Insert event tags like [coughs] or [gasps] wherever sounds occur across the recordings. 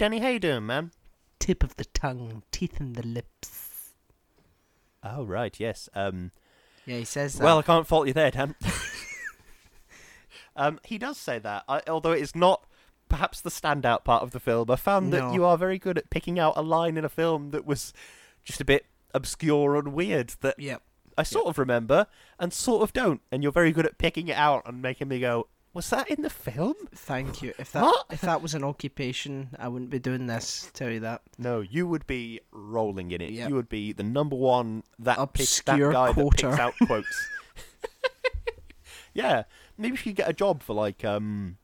Danny, how you doing, man? Tip of the tongue, teeth in the lips. Oh right, yes. Um, Yeah, he says that. well, I can't fault you there, Dan. [laughs] um, he does say that, I, although it is not perhaps the standout part of the film. I found that you are very good at picking out a line in a film that was just a bit obscure and weird that yep. I sort of remember and sort of don't, and you're very good at picking it out and making me go, "Was that in the film?" Thank you. If that What? if that was an occupation, I wouldn't be doing this. Tell you that. No, you would be rolling in it. Yep. You would be the number one that pick, that Obscure guy that picks out quotes. yeah, maybe if you get a job for like um,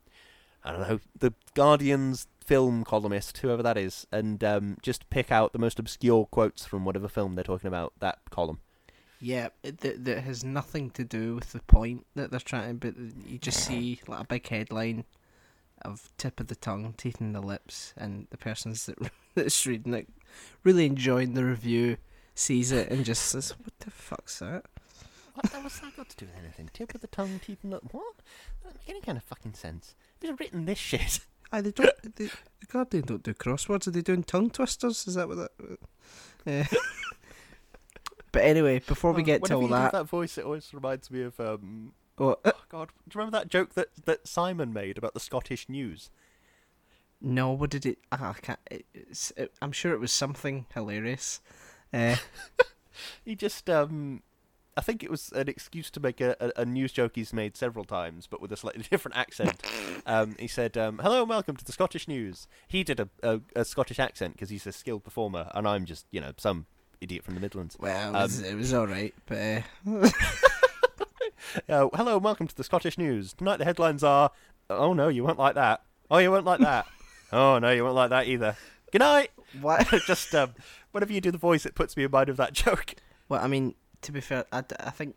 I don't know, the Guardian's film columnist, whoever that is, and um, just pick out the most obscure quotes from whatever film they're talking about. That column. Yeah, that, that has nothing to do with the point that they're trying. To but you just see like a big headline of tip of the tongue, teeth in the lips, and the person's that [laughs] that's reading it, really enjoying the review, sees it and just says, "What the fuck's that?" What the what's that got to do with anything? Tip of the tongue, teeth and the what? Doesn't make any kind of fucking sense. Who's written this shit? [laughs] Aye, they don't. they, the Guardian don't do crosswords. Are they doing tongue twisters? Is that what that? Yeah. Uh, [laughs] but anyway, before we Oh, get to whenever all that, that voice, it always reminds me of um, oh, Oh God! Do you remember that joke that, that Simon made about the Scottish news? no, what did it? ah, I can't. It, it, I'm sure it was something hilarious. Uh, [laughs] He just, um, I think it was an excuse to make a, a, a news joke he's made several times, but with a slightly [laughs] different accent. um, he said, um, "Hello and welcome to the Scottish news." He did a, a, a Scottish accent because he's a skilled performer, and I'm just, you know, some idiot from the Midlands. well, it Um, was, it was all right, but uh, [laughs] Uh, hello and welcome to the Scottish news. Tonight the headlines are, "Oh no, you won't like that." Oh, you won't like that. [laughs] oh no, you won't like that either. Good night. what? [laughs] just um, whenever you do the voice, it puts me in mind of that joke. Well, I mean, to be fair, I think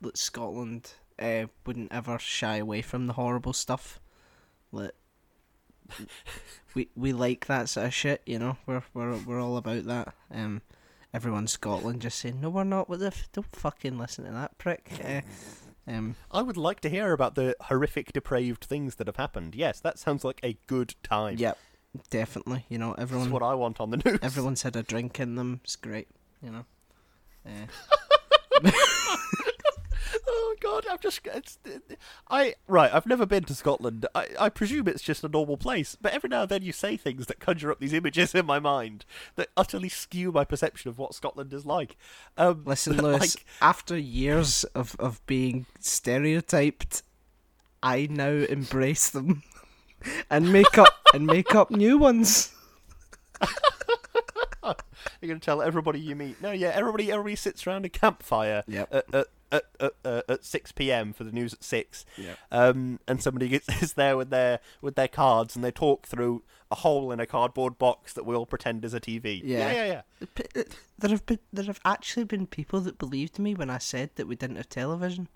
that Scotland uh, wouldn't ever shy away from the horrible stuff. Like, we we like that sort of shit, you know. We're we're we're all about that. Um, everyone in Scotland just saying, "No, we're not." What the? F- don't fucking listen to that prick. Uh, um, I would like to hear about the horrific, depraved things that have happened. Yes, that sounds like a good time. yep, definitely. You know, everyone what I want on the news. everyone's had a drink in them. It's great. You know. Uh, [laughs] [laughs] oh God, I've just it's, I right. I've never been to Scotland. I, I presume it's just a normal place, but every now and then you say things that conjure up these images in my mind that utterly skew my perception of what Scotland is like. Um, Listen, [laughs] Lewis. like, After years of of being stereotyped, I now embrace them [laughs] and make up and make up new ones. [laughs] You're going to tell everybody you meet. No, yeah, everybody everybody sits around a campfire Yep. at, at, at, at, uh, at 6 p.m. for the news at 6. Yep. Um, and somebody gets, [laughs] is there with their with their cards and they talk through a hole in a cardboard box that we all pretend is a TV. Yeah. yeah, yeah. uh, There have been there have actually been people that believed me when I said that we didn't have television,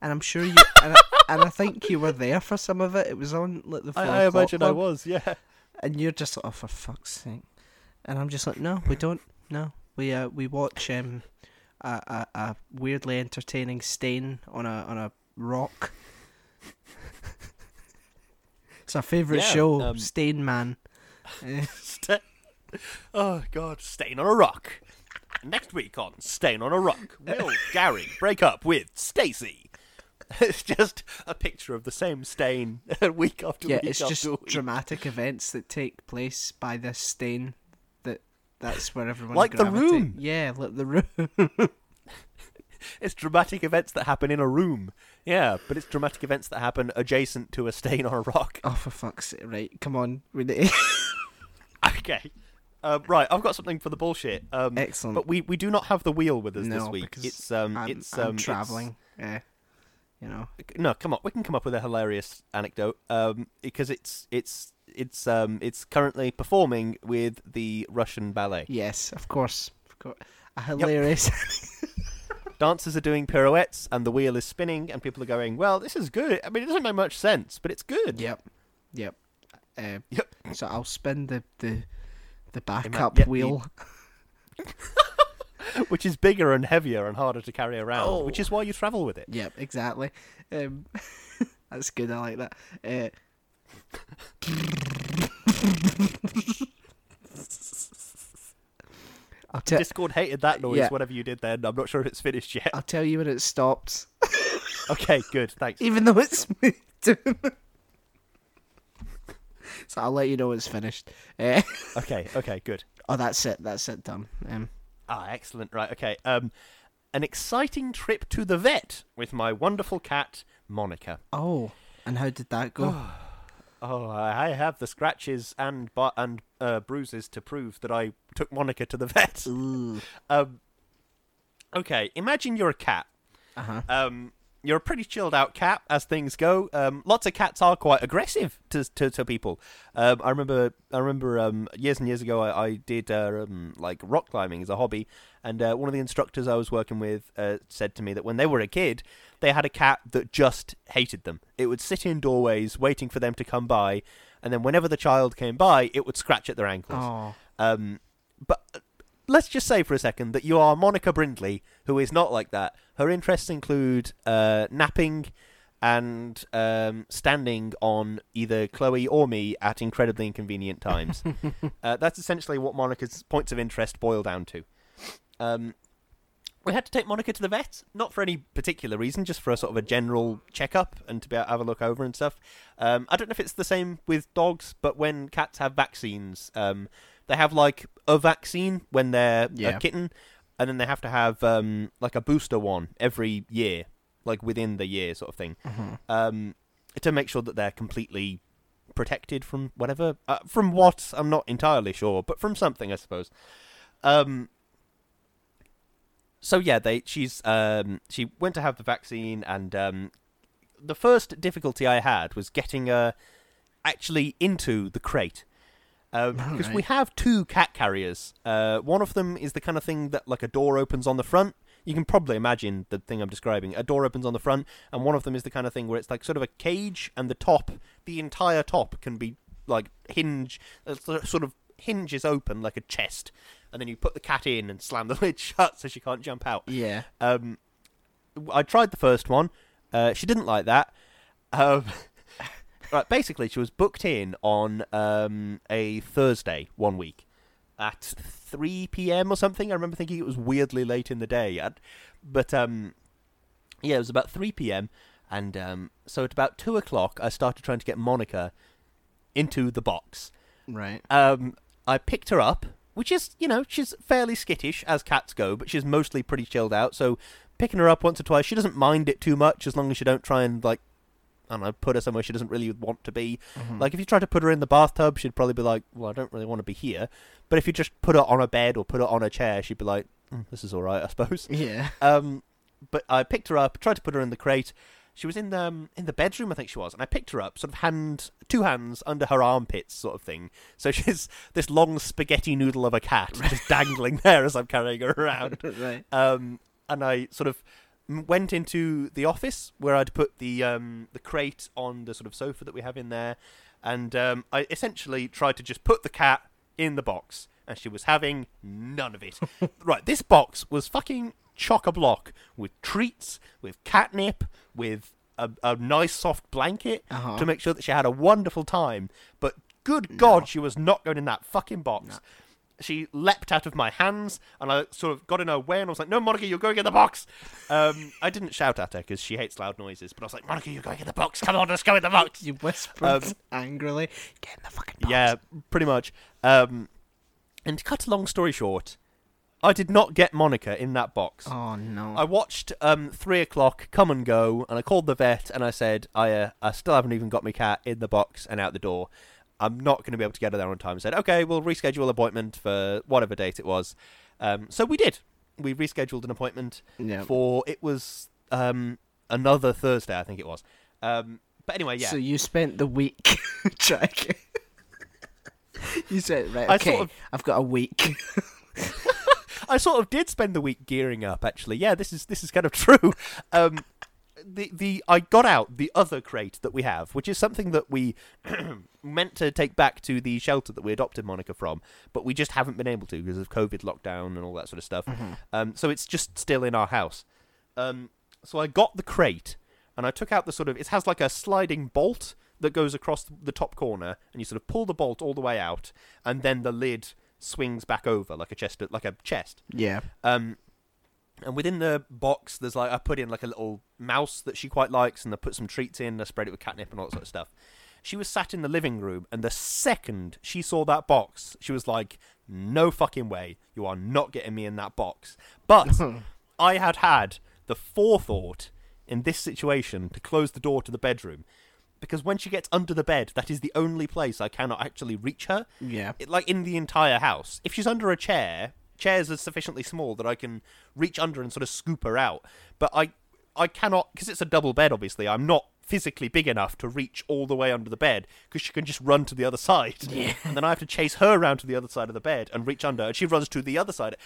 and I'm sure you and, I, [laughs] and I think you were there for some of it. It was on like the. I, I o'clock imagine I was, yeah. And you're just like, oh, for fuck's sake, and I'm just like, no, we don't. No, we uh we watch um a a, a weirdly entertaining stain on a on a rock. it's our favourite Yeah, show, um, Stain Man. Eh, [laughs] oh God, Stain on a Rock. Next week on Stain on a Rock, will [laughs] Gary break up with Stacy? [laughs] It's just a picture of the same stain week after week. yeah, it's just week. dramatic events that take place by this stain. That that's where everyone Like The Room. Yeah, like the room. [laughs] It's dramatic events that happen in a room. Yeah, but it's dramatic events that happen adjacent to a stain on a rock. oh, for fuck's sake! Right, come on, need. [laughs] Okay. Uh, right, I've got something for the bullshit. Um, Excellent. But we, we do not have the wheel with us no, this week. because It's um I'm, it's um traveling. Yeah, you know. no, come on, we can come up with a hilarious anecdote. Um, because it's it's it's um it's currently performing with the Russian ballet. Yes, of course, of course. A hilarious. [laughs] Dancers are doing pirouettes, and the wheel is spinning, and people are going, "Well, this is good." I mean, it doesn't make much sense, but it's good. yep, yep. Uh, Yep. So I'll spin the the the might- backup yep, wheel. [laughs] Which is bigger and heavier and harder to carry around. Oh. Which is why you travel with it. Yep, exactly. Um, [laughs] that's good. I like that. Uh, [laughs] I'll tell. Discord hated that noise. Yeah. Whatever you did then, I'm not sure if it's finished yet. I'll tell you when it stops, [laughs] Okay, good. Thanks. even though it's. [laughs] So I'll let you know when it's finished. Eh, Okay, okay, good. oh, that's it. That's it. Done. Um, Ah, excellent. Right, okay. Um, an exciting trip to the vet with my wonderful cat Monica. oh, and how did that go? [sighs] Oh, I I have the scratches and bu- and uh, bruises to prove that I took Monica to the [laughs] vet. Um, okay, imagine you're a cat. Uh huh. Um, you're a pretty chilled out cat as things go. Um, lots of cats are quite aggressive to to, to people. Um, I remember I remember um, years and years ago I, I did uh, um, like rock climbing as a hobby, and uh, one of the instructors I was working with uh, said to me that when they were a kid, they had a cat that just hated them. It would sit in doorways waiting for them to come by, and then whenever the child came by, it would scratch at their ankles. Um, but uh, let's just say for a second that you are Monica Brindley, who is not like that. Her interests include uh, napping and um, standing on either Chloe or me at incredibly inconvenient times. [laughs] uh, that's essentially what Monica's points of interest boil down to. Um, we had to take Monica to the vet, not for any particular reason, just for a sort of a general checkup and to be able to have a look over and stuff. Um, I don't know if it's the same with dogs, but when cats have vaccines, um, they have like a vaccine when they're Yeah. a kitten, and then they have to have um, like a booster one every year, like within the year sort of thing, um, to make sure that they're completely protected from whatever. Uh, from what I'm not entirely sure, but from something I suppose. Um, so yeah, they she's um she went to have the vaccine, and um, the first difficulty I had was getting her actually into the crate. Because we Right. have two cat carriers. Uh, one of them is the kind of thing that like a door opens on the front. You can probably imagine the thing I'm describing. A door opens on the front, and one of them is the kind of thing where it's like sort of a cage, and the top, the entire top, can be like hinge, uh, sort of hinges open like a chest, and then you put the cat in and slam the [laughs] lid shut so she can't jump out. Yeah. Um, I tried the first one. Uh, she didn't like that. Um, [laughs] right, basically, she was booked in on um, a Thursday one week at 3 p.m. or something. I remember thinking it was weirdly late in the day. But um, yeah, it was about 3 p.m. And um, so at about 2 o'clock, I started trying to get Monica into the box. Right. Um, I picked her up, which is, you know, she's fairly skittish as cats go, but she's mostly pretty chilled out. So picking her up once or twice, she doesn't mind it too much as long as you don't try and like, I don't know, put her somewhere she doesn't really want to be. Mm-hmm. Like if you try to put her in the bathtub, she'd probably be like, "Well, I don't really want to be here." But if you just put her on a bed or put her on a chair, she'd be like, mm, "This is all right, I suppose." Yeah. Um, but I picked her up, tried to put her in the crate. She was in the um, in the bedroom, I think she was, and I picked her up, sort of hand, two hands under her armpits, sort of thing. So [laughs] she's this long spaghetti noodle of a cat [laughs] just dangling there as I'm carrying her around. [laughs] right. Um, and I sort of went into the office where I'd put the um, the crate on the sort of sofa that we have in there, and um, I essentially tried to just put the cat in the box, and she was having none of it. [laughs] right, this box was fucking chock a block with treats, with catnip, with a, a nice soft blanket Uh-huh. to make sure that she had a wonderful time. But good God, she was not going in that fucking box. She leapt out of my hands, and I sort of got in her way, and I was like, "No, Monica, you're going in the box." Um, I didn't shout at her because she hates loud noises, but I was like, "Monica, you're going in the box. Come on, let's go in the box." [laughs] You whispered Um, angrily. Get in the fucking box. Yeah, pretty much. Um, and to cut a long story short, I did not get Monica in that box. Oh no. I watched um, three o'clock come and go, and I called the vet and I said, I, uh, I still haven't even got my cat in the box and out the door. I'm not going to be able to get her there on time. I said, okay, we'll reschedule an appointment for whatever date it was. Um, so we did. We rescheduled an appointment Yeah. for it was um, another Thursday, I think it was. Um, but anyway, yeah. So you spent the week [laughs] trying. [laughs] you said right. Okay, sort of- I've got a week. [laughs] I sort of did spend the week gearing up. Actually, yeah, this is this is kind of [laughs] true. Um, the the I got out the other crate that we have, which is something that we [clears throat] meant to take back to the shelter that we adopted Monica from, but we just haven't been able to because of COVID lockdown and all that sort of stuff. Um, so it's just still in our house. Um, so I got the crate and I took out the sort of it has like a sliding bolt that goes across the top corner, and you sort of pull the bolt all the way out, and then the lid swings back over like a chest, like a chest. Yeah. Um, and within the box, there's like I put in like a little mouse that she quite likes, and I put some treats in. I spread it with catnip and all that sort of stuff. She was sat in the living room, and the second she saw that box, she was like, "No fucking way! You are not getting me in that box." But [laughs] I had had the forethought in this situation to close the door to the bedroom, because when she gets under the bed, that is the only place I cannot actually reach her Yeah. it, like in the entire house. If she's under a chair, chairs are sufficiently small that I can reach under and sort of scoop her out. But I, I cannot because it's a double bed. Obviously, I'm not physically big enough to reach all the way under the bed because she can just run to the other side. [laughs] Yeah. And then I have to chase her around to the other side of the bed and reach under, and she runs to the other side.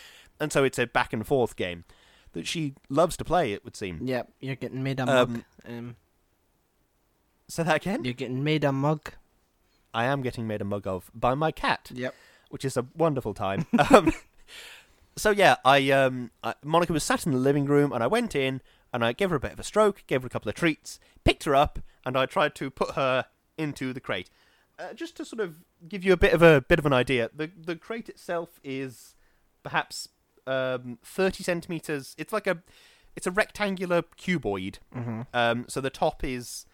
And so it's a back and forth game that she loves to play. It would seem. Yep. You're getting made a. Um, Um, Say that again. you're getting made a mug. I am getting made a mug of by my cat. Yep. which is a wonderful time. [laughs] um, so yeah, I, um, I Monica was sat in the living room, and I went in and I gave her a bit of a stroke, gave her a couple of treats, picked her up, and I tried to put her into the crate. Uh, just to sort of give you a bit of a bit of an idea, the the crate itself is perhaps um, thirty centimeters. It's like a it's a rectangular cuboid. Mm-hmm. Um, so the top is,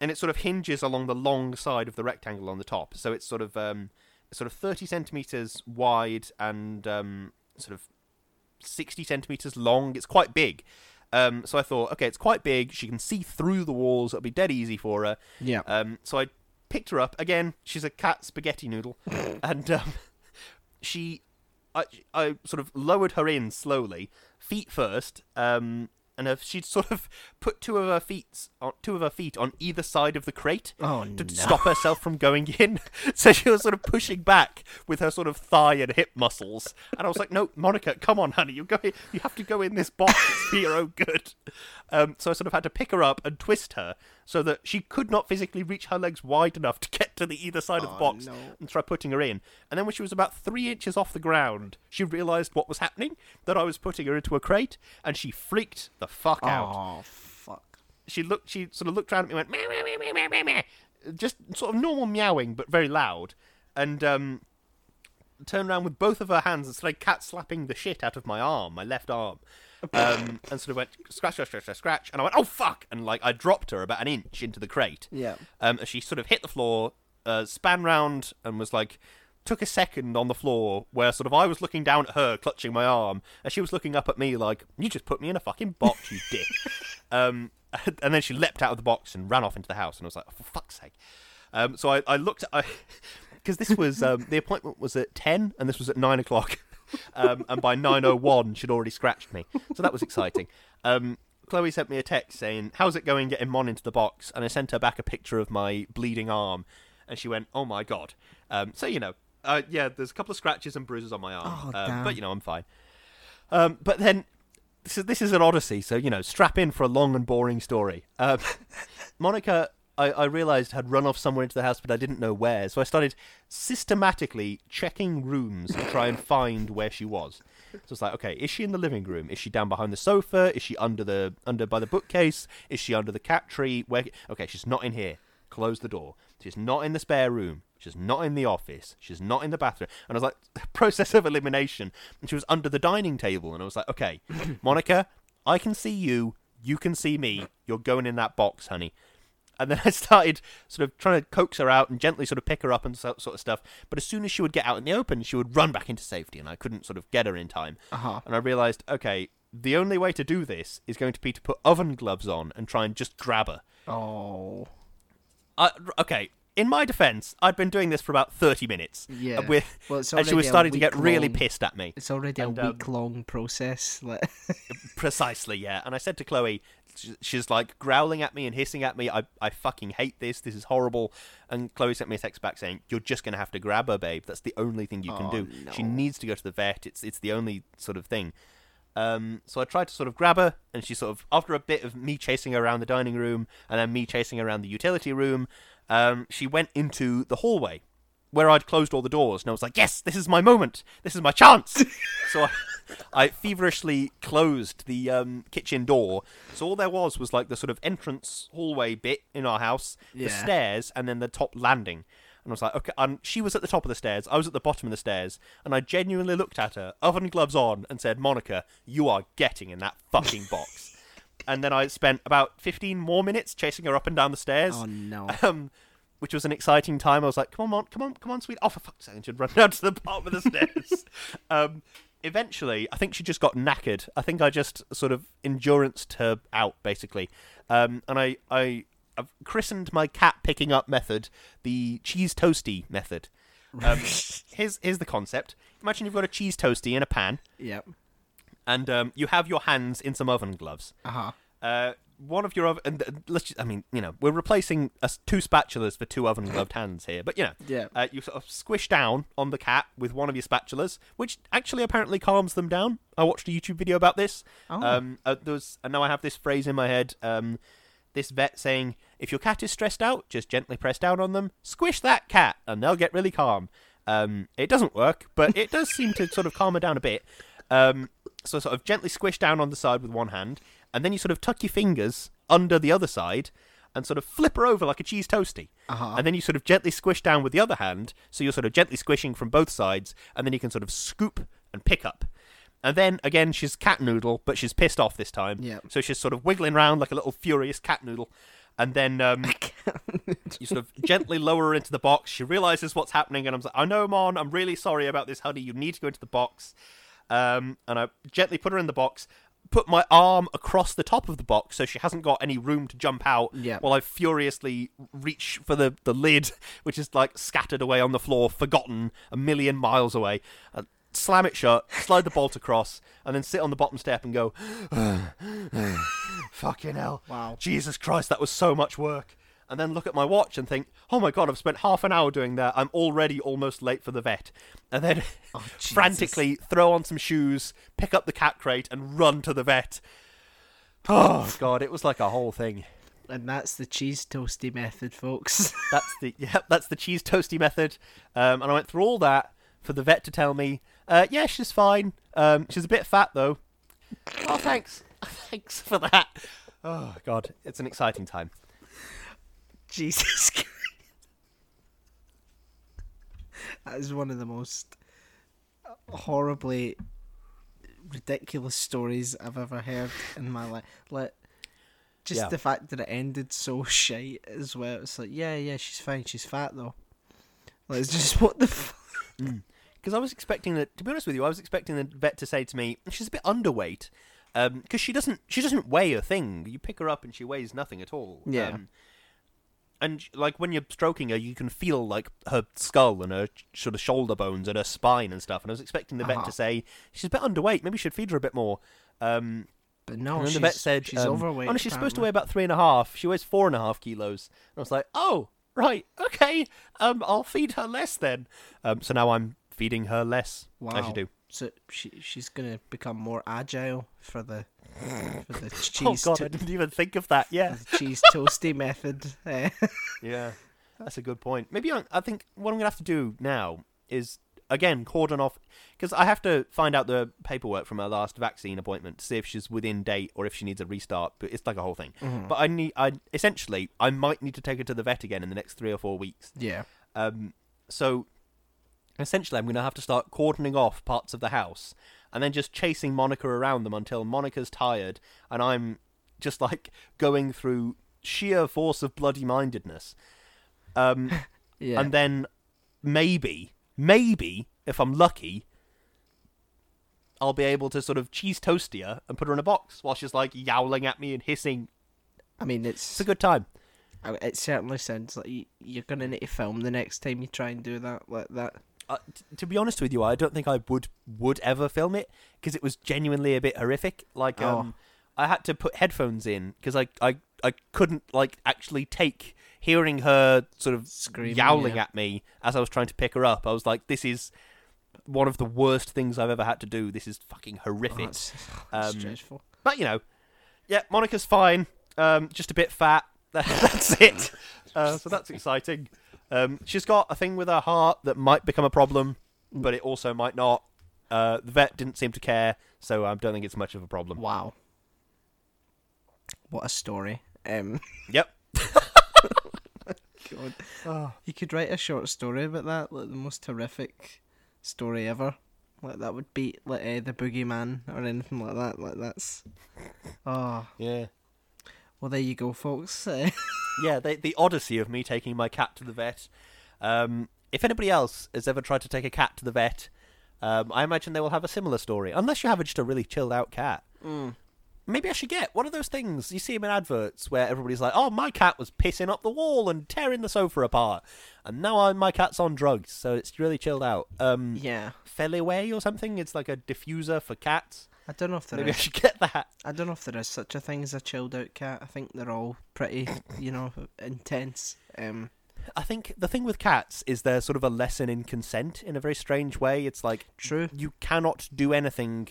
and it sort of hinges along the long side of the rectangle on the top. So it's sort of um, sort of thirty centimeters wide and um, sort of sixty centimeters long. It's quite big. Um, so I thought, okay, it's quite big. She can see through the walls. It'll be dead easy for her. Yeah. Um, so I picked her up again. She's a cat spaghetti noodle, [laughs] and um, she, I, I sort of lowered her in slowly, feet first. Um, and her, she'd sort of [laughs] put two of her feet on two of her feet on either side of the crate oh to no. stop herself from going in. [laughs] So she was sort of pushing back with her sort of thigh and hip muscles. And I was like, "No, Monica, come on, honey, you go. In, you have to go in this box. It's for your own good." Um, so I sort of had to pick her up and twist her so that she could not physically reach her legs wide enough to get to the either side of the Oh, box no. and try putting her in. And then when she was about three inches off the ground, she realised what was happening. That I was putting her into a crate, and she freaked the fuck out Oh fuck. she looked she sort of looked around at me and went meow, meow, meow, meow, meow, meow. just sort of normal meowing but very loud and um turned around with both of her hands and started cat slapping the shit out of my arm my left arm um [laughs] and sort of went scratch scratch scratch scratch, and I went oh fuck! And like I dropped her about an inch into the crate. Yeah. um and she sort of hit the floor uh, span round and was like took a second on the floor where sort of I was looking down at her clutching my arm and she was looking up at me like you just put me in a fucking box you [laughs] dick. Um [laughs] and then she leapt out of the box and ran off into the house and I was like for fuck's sake. Um so I, I looked at because this was um, the appointment was at 10 and this was at 9 o'clock um, and by 9.01 she'd already scratched me so that was exciting um, Chloe sent me a text saying, How's it going getting Mon into the box? And I sent her back a picture of my bleeding arm. And she went, Oh my god. Um, so, you know, uh, yeah, there's a couple of scratches and bruises on my arm. Oh, um, but, you know, I'm fine. Um, but then, this is, this is an odyssey. So, you know, strap in for a long and boring story. Um, [laughs] Monica, I, I realised, had run off somewhere into the house, but I didn't know where. So I started systematically checking rooms to try and find where she was. So it's like, okay, is she in the living room? Is she down behind the sofa? Is she under the under by the bookcase? Is she under the cat tree? Where? Okay, she's not in here. Close the door. She's not in the spare room. She's not in the office. She's not in the bathroom. And I was like, [laughs] process of elimination. And she was under the dining table. And I was like, okay, [laughs] Monica, I can see you. You can see me. You're going in that box, honey. And then [laughs] I started sort of trying to coax her out and gently sort of pick her up and so, sort of stuff. But as soon as she would get out in the open, she would run back into safety, and I couldn't sort of get her in time. Uh huh. And I realised, okay, the only way to do this is going to be to put oven gloves on and try and just grab her. Oh. I, okay, in my defence, I'd been doing this for about 30 minutes. Yeah. uh, With, Well, and she was starting to get really pissed at me. It's already And, a um, week long process. [laughs] Precisely, yeah. And I said to Chloe, she's like growling at me and hissing at me. I, I fucking hate this. This is horrible. And Chloe sent me a text back saying, "You're just gonna have to grab her, babe. That's the only thing you can Oh, do. She needs to go to the vet. It's it's the only sort of thing." Um, so I tried to sort of grab her, and she sort of, after a bit of me chasing her around the dining room and then me chasing her around the utility room, um, she went into the hallway where I'd closed all the doors, and I was like, "Yes, this is my moment. This is my chance." [laughs] so I, I feverishly closed the um, kitchen door. So all there was was like the sort of entrance hallway bit in our house, the stairs, and then the top landing. And I was like, okay. And she was at the top of the stairs. I was at the bottom of the stairs, and I genuinely looked at her, oven gloves on, and said, "Monica, you are getting in that fucking box." And then I spent about fifteen more minutes chasing her up and down the stairs Oh no. [laughs] um, which was an exciting time. I was like, "Come on, come on, come on, sweet!" Oh, for fuck's sake! She'd run [laughs] down to the bottom of the [laughs] stairs. um, eventually, I think she just got knackered. I think I just sort of enduranced her out, basically. Um, and I, I, I've christened my cat picking up method the cheese toasty method. Um, here's here's the concept. Imagine you've got a cheese toasty in a pan, Yep. And um, you have your hands in some oven gloves. Uh huh. Uh, one of your oven, and uh, let's just, I mean, you know, we're replacing us two spatulas for two oven gloved hands here, but you know, Yeah. uh, you sort of squish down on the cat with one of your spatulas, which actually apparently calms them down. I watched a YouTube video about this. Oh. Um, uh, there was, and now I have this phrase in my head. Um, this vet saying, if your cat is stressed out, just gently press down on them, squish that cat, and they'll get really calm. Um, it doesn't work, but it does seem to sort of calm her down a bit. Um, so sort of gently squish down on the side with one hand, and then you sort of tuck your fingers under the other side and sort of flip her over like a cheese toasty. Uh-huh. And then you sort of gently squish down with the other hand, so you're sort of gently squishing from both sides, and then you can sort of scoop and pick up. And then again, she's cat noodle, but she's pissed off this time. Yep. So she's sort of wiggling around like a little furious cat noodle. And then um, [laughs] you sort of gently lower her into the box. She realizes what's happening, and I'm like, I know, Mon, I'm really sorry about this, honey. You need to go into the box. Um, and I gently put her in the box, put my arm across the top of the box so she hasn't got any room to jump out Yeah. while I furiously reach for the, the lid, [laughs] which is like scattered away on the floor, forgotten a million miles away. Uh, slam it shut, slide the bolt across, and then sit on the bottom step and go, [sighs] [sighs] [sighs] fucking hell. Wow. Jesus Christ, that was so much work. And then look at my watch and think, oh my god, I've spent half an hour doing that. I'm already almost late for the vet. And then Oh, [laughs] frantically throw on some shoes, pick up the cat crate, and run to the vet. Oh [sighs] god, it was like a whole thing. And that's the cheese toasty method, folks. [laughs] That's the [laughs] yeah, that's the cheese toasty method. Um, and I went through all that for the vet to tell me, uh, yeah, she's fine. Um, she's a bit fat though. Oh, thanks, thanks for that. Oh god, it's an exciting time. Jesus [laughs] Christ. That is one of the most horribly ridiculous stories I've ever heard in my life. Like, just Yeah. the fact that it ended so shite as well. It's like, yeah, yeah, she's fine. She's fat though. Like, it's just [laughs] what the. Because I was expecting that. To be honest with you, I was expecting the vet to say to me, "She's a bit underweight." Because she doesn't, she doesn't weigh a thing. You pick her up and she weighs nothing at all. Yeah. Um, and like when you're stroking her, you can feel like her skull and her sort of shoulder bones and her spine and stuff. And I was expecting the vet Uh-huh. to say she's a bit underweight. Maybe should feed her a bit more. Um, but no, she's, the vet said she's um, overweight. Oh, no, she's supposed to weigh about three and a half. She weighs four and a half kilos. And I was like, oh, right, okay. Um, I'll feed her less then. Um, so now I'm feeding her less, Wow. as you do. So she she's gonna become more agile for the [laughs] Oh god, to- I didn't even think of that. Yeah, the cheese toasty [laughs] method. Eh. [laughs] yeah, that's a good point. Maybe I, I think what I'm gonna have to do now is again cordon off because I have to find out the paperwork from her last vaccine appointment to see if she's within date or if she needs a restart. But it's like a whole thing. But I need, I essentially, I might need to take her to the vet again in the next three or four weeks. yeah. Um, so essentially, I'm going to have to start cordoning off parts of the house and then just chasing Monica around them until Monica's tired and I'm just like going through sheer force of bloody mindedness. Um, [laughs] Yeah. And then maybe, maybe, if I'm lucky, I'll be able to sort of cheese toast her and put her in a box while she's like yowling at me and hissing. I mean, It's it's a good time. It certainly sounds like you're gonna need to film the next time you try and do that like that. Uh, t- to be honest with you, I don't think I would would ever film it because it was genuinely a bit horrific. Like, Oh. um, I had to put headphones in because I, I I couldn't like actually take hearing her sort of Screaming, yowling yeah. at me as I was trying to pick her up. I was like, this is one of the worst things I've ever had to do. This is fucking Oh, horrific. that's, that's [laughs] Um, stressful. But you know, yeah, Monica's fine. Um, just a bit fat. [laughs] that's it. [laughs] Uh, so that's exciting. Um, she's got a thing with her heart that might become a problem, but it also might not. Uh, the vet didn't seem to care, so I don't think it's much of a problem. Wow. What a story. Um, Yep. [laughs] God. You could write a short story about that, like the most horrific story ever. Like that would beat like uh, the boogeyman or anything like that. Like that's. Oh [laughs] Yeah. well, there you go, folks. [laughs] Yeah, the, the odyssey of me taking my cat to the vet. Um, if anybody else has ever tried to take a cat to the vet, um, I imagine they will have a similar story. Unless you have just a really chilled out cat. Maybe I should get one of those things you see them in adverts where everybody's like, "Oh, my cat was pissing up the wall and tearing the sofa apart, and now I, my cat's on drugs, so it's really chilled out." Um, yeah, Feliway or something. It's like a diffuser for cats. I don't know if there Maybe I should get that. I don't know if there is such a thing as a chilled out cat. I think they're all pretty, you know, intense. Um, I think the thing with cats is they're sort of a lesson in consent in a very strange way. It's like true. you cannot do anything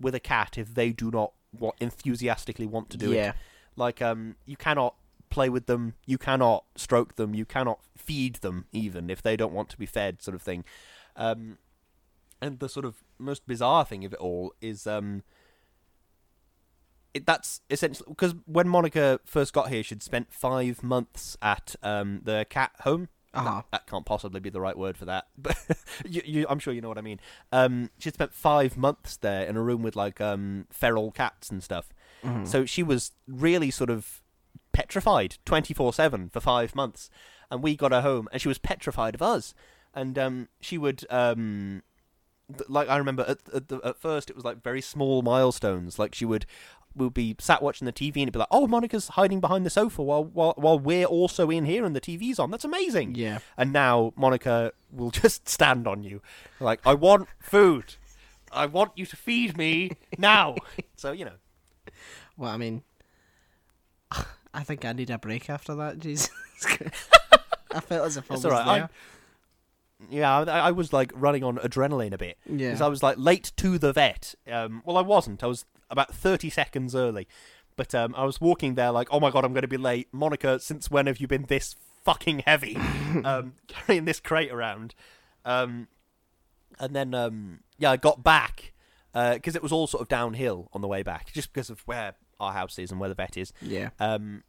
with a cat if they do not what enthusiastically want to do yeah. it. Like um, you cannot play with them, you cannot stroke them, you cannot feed them even if they don't want to be fed, sort of thing. Um, and the sort of most bizarre thing of it all is um, it, that's essentially because when Monica first got here, she'd spent five months at um, the cat home. Uh-huh. That, that can't possibly be the right word for that, [laughs] but you, you, I'm sure you know what I mean. Um, she'd spent five months there in a room with like um, feral cats and stuff. Mhm. So she was really sort of petrified 24 7 for five months. And we got her home, and she was petrified of us. And um, she would, um, like, I remember at, at, the, at first it was like very small milestones. Like, she would. Would be sat watching the TV and it'd be like, "Oh, Monica's hiding behind the sofa while while while we're also in here and the TV's on. That's amazing." Yeah. And now Monica will [laughs] just stand on you, like, "I want food. I want you to feed me now." [laughs] so you know, Well, I mean, [sighs] I think I need a break after that. Jesus. [laughs] I felt as if I It's was right, there. Yeah, I, I was like running on adrenaline a bit Yeah. because I was like late to the vet. Um, well, I wasn't. I was about thirty seconds early, but um, I was walking there like, oh my god, I'm going to be late. Monica, since when have you been this fucking heavy, [laughs] um, carrying this crate around? Um, and then um, yeah, I got back because it was all sort of downhill on the way back, just because of where our house is and where the vet is. Yeah. Um,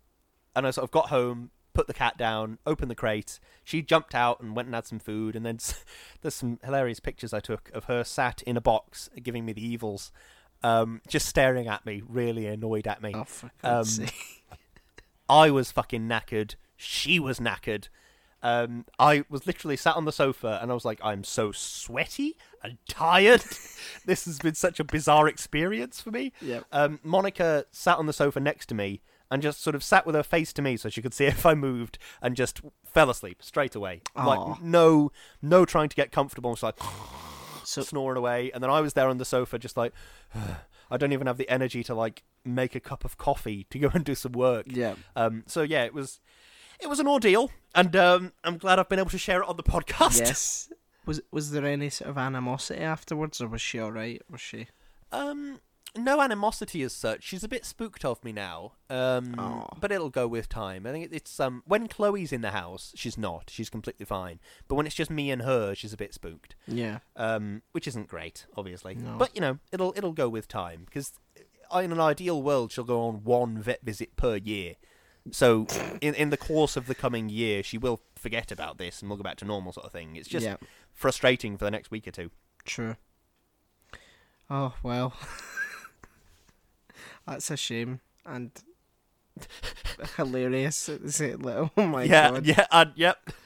and I sort of got home, put the cat down, opened the crate. She jumped out and went and had some food. And then [laughs] there's some hilarious pictures I took of her sat in a box giving me the evils, um, just staring at me, really annoyed at me. Oh, Um. I was fucking knackered. She was knackered. Um, I was literally sat on the sofa and I was like, I'm so sweaty and tired. [laughs] this has been such a bizarre experience for me. Yep. Um, Monica sat on the sofa next to me and just sort of sat with her face to me so she could see [laughs] if I moved and just fell asleep straight away. Aw. Like no, no trying to get comfortable. Just like [sighs] So, snoring away, and then I was there on the sofa just like. [sighs] I don't even have the energy to like make a cup of coffee to go [laughs] and do some work. yeah. Um, so yeah, it was it was an ordeal, and um, I'm glad I've been able to share it on the podcast. Yes. [laughs] Was was there any sort of animosity afterwards, or was she all right? Was she? Um, no animosity as such. She's a bit spooked of me now. Um, but it'll go with time. I think it- it's um when Chloe's in the house, she's not. She's completely fine. But when it's just me and her, she's a bit spooked. Yeah. Um, which isn't great, obviously. No. But you know, it'll it'll go with time because in an ideal world, she'll go on one vet visit per year. So [laughs] in in the course of the coming year, she will forget about this and we'll go back to normal sort of thing. It's just yeah. frustrating for the next week or two. True. Oh well. [laughs] That's a shame and hilarious the same level. Oh my yeah, god. yeah, and, yep. [laughs]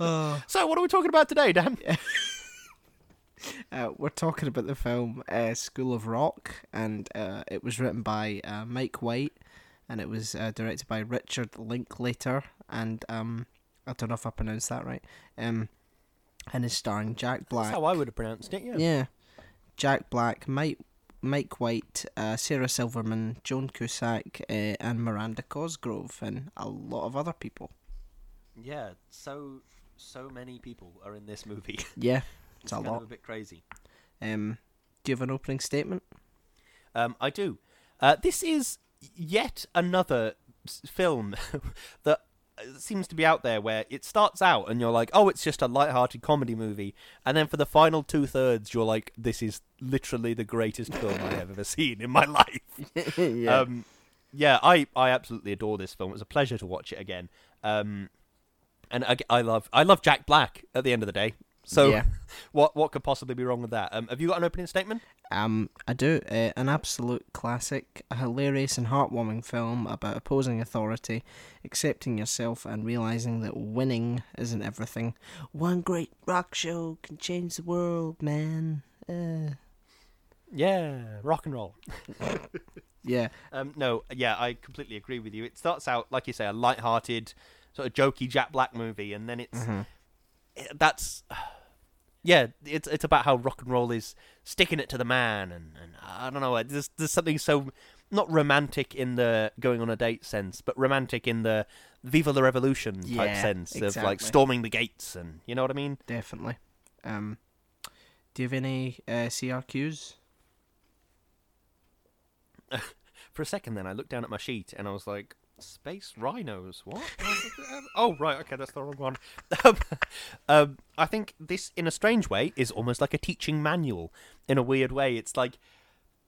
Oh. So what are we talking about today, Dan? [laughs] Uh, we're talking about the film uh, School of Rock, and uh, it was written by uh, Mike White, and it was uh, directed by Richard Linklater, and um, I don't know if I pronounced that right. Um, and is starring Jack Black. That's how I would have pronounced it. Yeah. Yeah, Jack Black, Mike Mike White, uh, Sarah Silverman, Joan Cusack, uh, and Miranda Cosgrove, and a lot of other people. Yeah. So so many people are in this movie. [laughs] Yeah, it's a kind lot. a bit crazy. Um, do you have an opening statement? Um, I do. Uh, this is yet another film [laughs] that seems to be out there where it starts out and you're like, oh, it's just a light-hearted comedy movie, and then for the final two thirds, you're like, this is literally the greatest film I have ever [laughs] seen in my life. [laughs] yeah. Um, yeah, I, I absolutely adore this film. It was a pleasure to watch it again. Um, and I, I love I love Jack Black at the end of the day. So Yeah. [laughs] what what could possibly be wrong with that? Um, have you got an opening statement? Um, I do. Uh, an absolute classic, a hilarious and heartwarming film about opposing authority, accepting yourself, and realizing that winning isn't everything. One great rock show can change the world, man. Uh, Yeah, rock and roll. [laughs] yeah, Um, no, yeah, I completely agree with you. It starts out like you say, a light-hearted, sort of jokey Jack Black movie, and then it's Mhm. it- that's yeah, it's it's about how rock and roll is sticking it to the man, and, and I don't know, there's there's something so not romantic in the going on a date sense, but romantic in the Viva la Revolution type Yeah, sense of like storming the gates, and you know what I mean. definitely. Um, do you have any uh, CRQs? [laughs] For a second, then I looked down at my sheet and I was like, "Space rhinos? What? oh, right, okay, that's the wrong one." [laughs] Um, um, I think this, in a strange way, is almost like a teaching manual. In a weird way, it's like